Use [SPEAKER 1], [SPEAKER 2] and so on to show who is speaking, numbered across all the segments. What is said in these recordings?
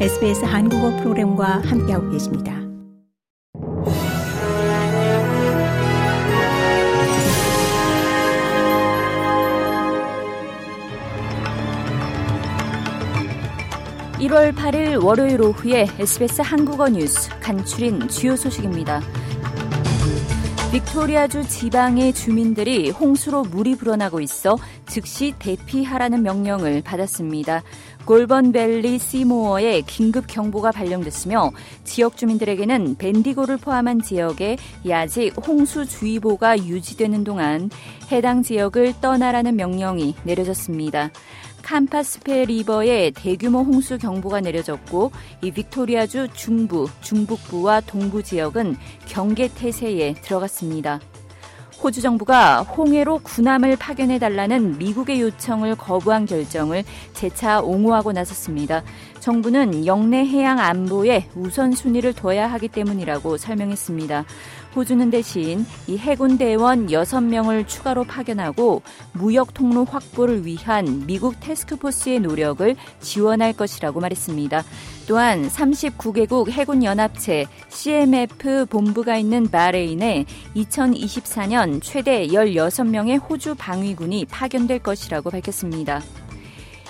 [SPEAKER 1] SBS 한국어 프로그램과 함께하고 계십니다.
[SPEAKER 2] (1월 8일) 월요일 오후에 SBS 한국어 뉴스 간추린 주요 소식입니다. 빅토리아주 지방의 주민들이 홍수로 물이 불어나고 있어 즉시 대피하라는 명령을 받았습니다. 골번밸리 시모어에 긴급 경보가 발령됐으며 지역 주민들에게는 밴디고를 포함한 지역에 아직 홍수주의보가 유지되는 동안 해당 지역을 떠나라는 명령이 내려졌습니다. 캄파스페 리버에 대규모 홍수 경보가 내려졌고 이 빅토리아주 중부, 중북부와 동부 지역은 경계 태세에 들어갔습니다. 호주 정부가 홍해로 군함을 파견해 달라는 미국의 요청을 거부한 결정을 재차 옹호하고 나섰습니다. 정부는 영내 해양 안보에 우선순위를 둬야 하기 때문이라고 설명했습니다. 호주는 대신 이 해군 대원 6명을 추가로 파견하고 무역 통로 확보를 위한 미국 테스크포스의 노력을 지원할 것이라고 말했습니다. 또한 39개국 해군 연합체 CMF 본부가 있는 바레인에 2024년 최대 16명의 호주 방위군이 파견될 것이라고 밝혔습니다.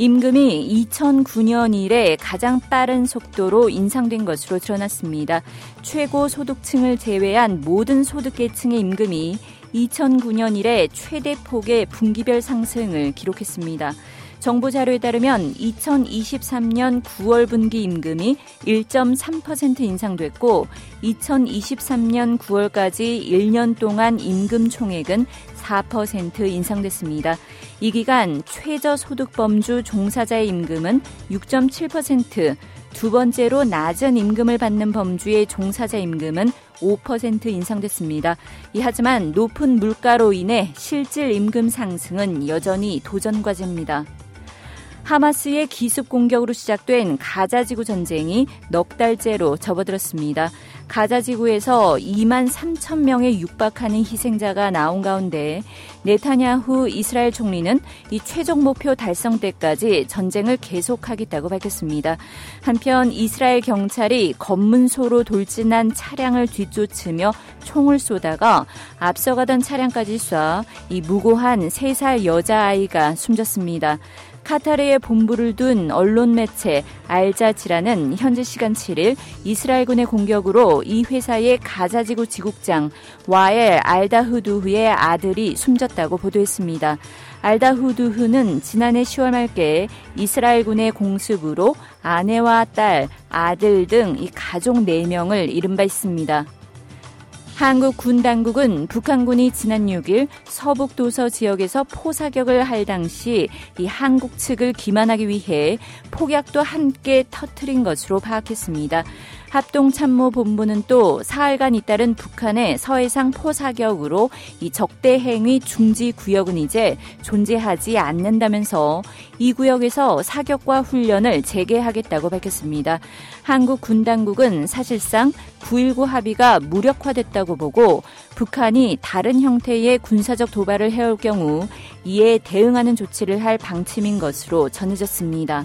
[SPEAKER 2] 임금이 2009년 이래 가장 빠른 속도로 인상된 것으로 드러났습니다. 최고 소득층을 제외한 모든 소득계층의 임금이 2009년 이래 최대 폭의 분기별 상승을 기록했습니다. 정부 자료에 따르면 2023년 9월 분기 임금이 1.3% 인상됐고 2023년 9월까지 1년 동안 임금 총액은 4% 인상됐습니다. 이 기간 최저소득범주 종사자의 임금은 6.7%, 두 번째로 낮은 임금을 받는 범주의 종사자 임금은 5% 인상됐습니다. 하지만 높은 물가로 인해 실질 임금 상승은 여전히 도전 과제입니다. 하마스의 기습 공격으로 시작된 가자 지구 전쟁이 넉 달째로 접어들었습니다. 가자 지구에서 2만 3천 명에 육박하는 희생자가 나온 가운데 네타냐후 이스라엘 총리는 이 최종 목표 달성 때까지 전쟁을 계속하겠다고 밝혔습니다. 한편 이스라엘 경찰이 검문소로 돌진한 차량을 뒤쫓으며 총을 쏘다가 앞서가던 차량까지 쏴 이 무고한 3살 여자아이가 숨졌습니다. 카타르에 본부를 둔 언론 매체 알자지라는 현지 시간 7일 이스라엘군의 공격으로 이 회사의 가자지구 지국장 와엘 알다흐두흐의 아들이 숨졌다고 보도했습니다. 알다후두흐는 지난해 10월 말께 이스라엘군의 공습으로 아내와 딸, 아들 등 이 가족 4명을 잃은 바 있습니다. 한국 군 당국은 북한군이 지난 6일 서북 도서 지역에서 포사격을 할 당시 이 한국 측을 기만하기 위해 폭약도 함께 터트린 것으로 파악했습니다. 합동참모본부는 또 사흘간 잇따른 북한의 서해상 포사격으로 이 적대 행위 중지 구역은 이제 존재하지 않는다면서 이 구역에서 사격과 훈련을 재개하겠다고 밝혔습니다. 한국 군 당국은 사실상 9.19 합의가 무력화됐다고 보고 북한이 다른 형태의 군사적 도발을 해올 경우 이에 대응하는 조치를 할 방침인 것으로 전해졌습니다.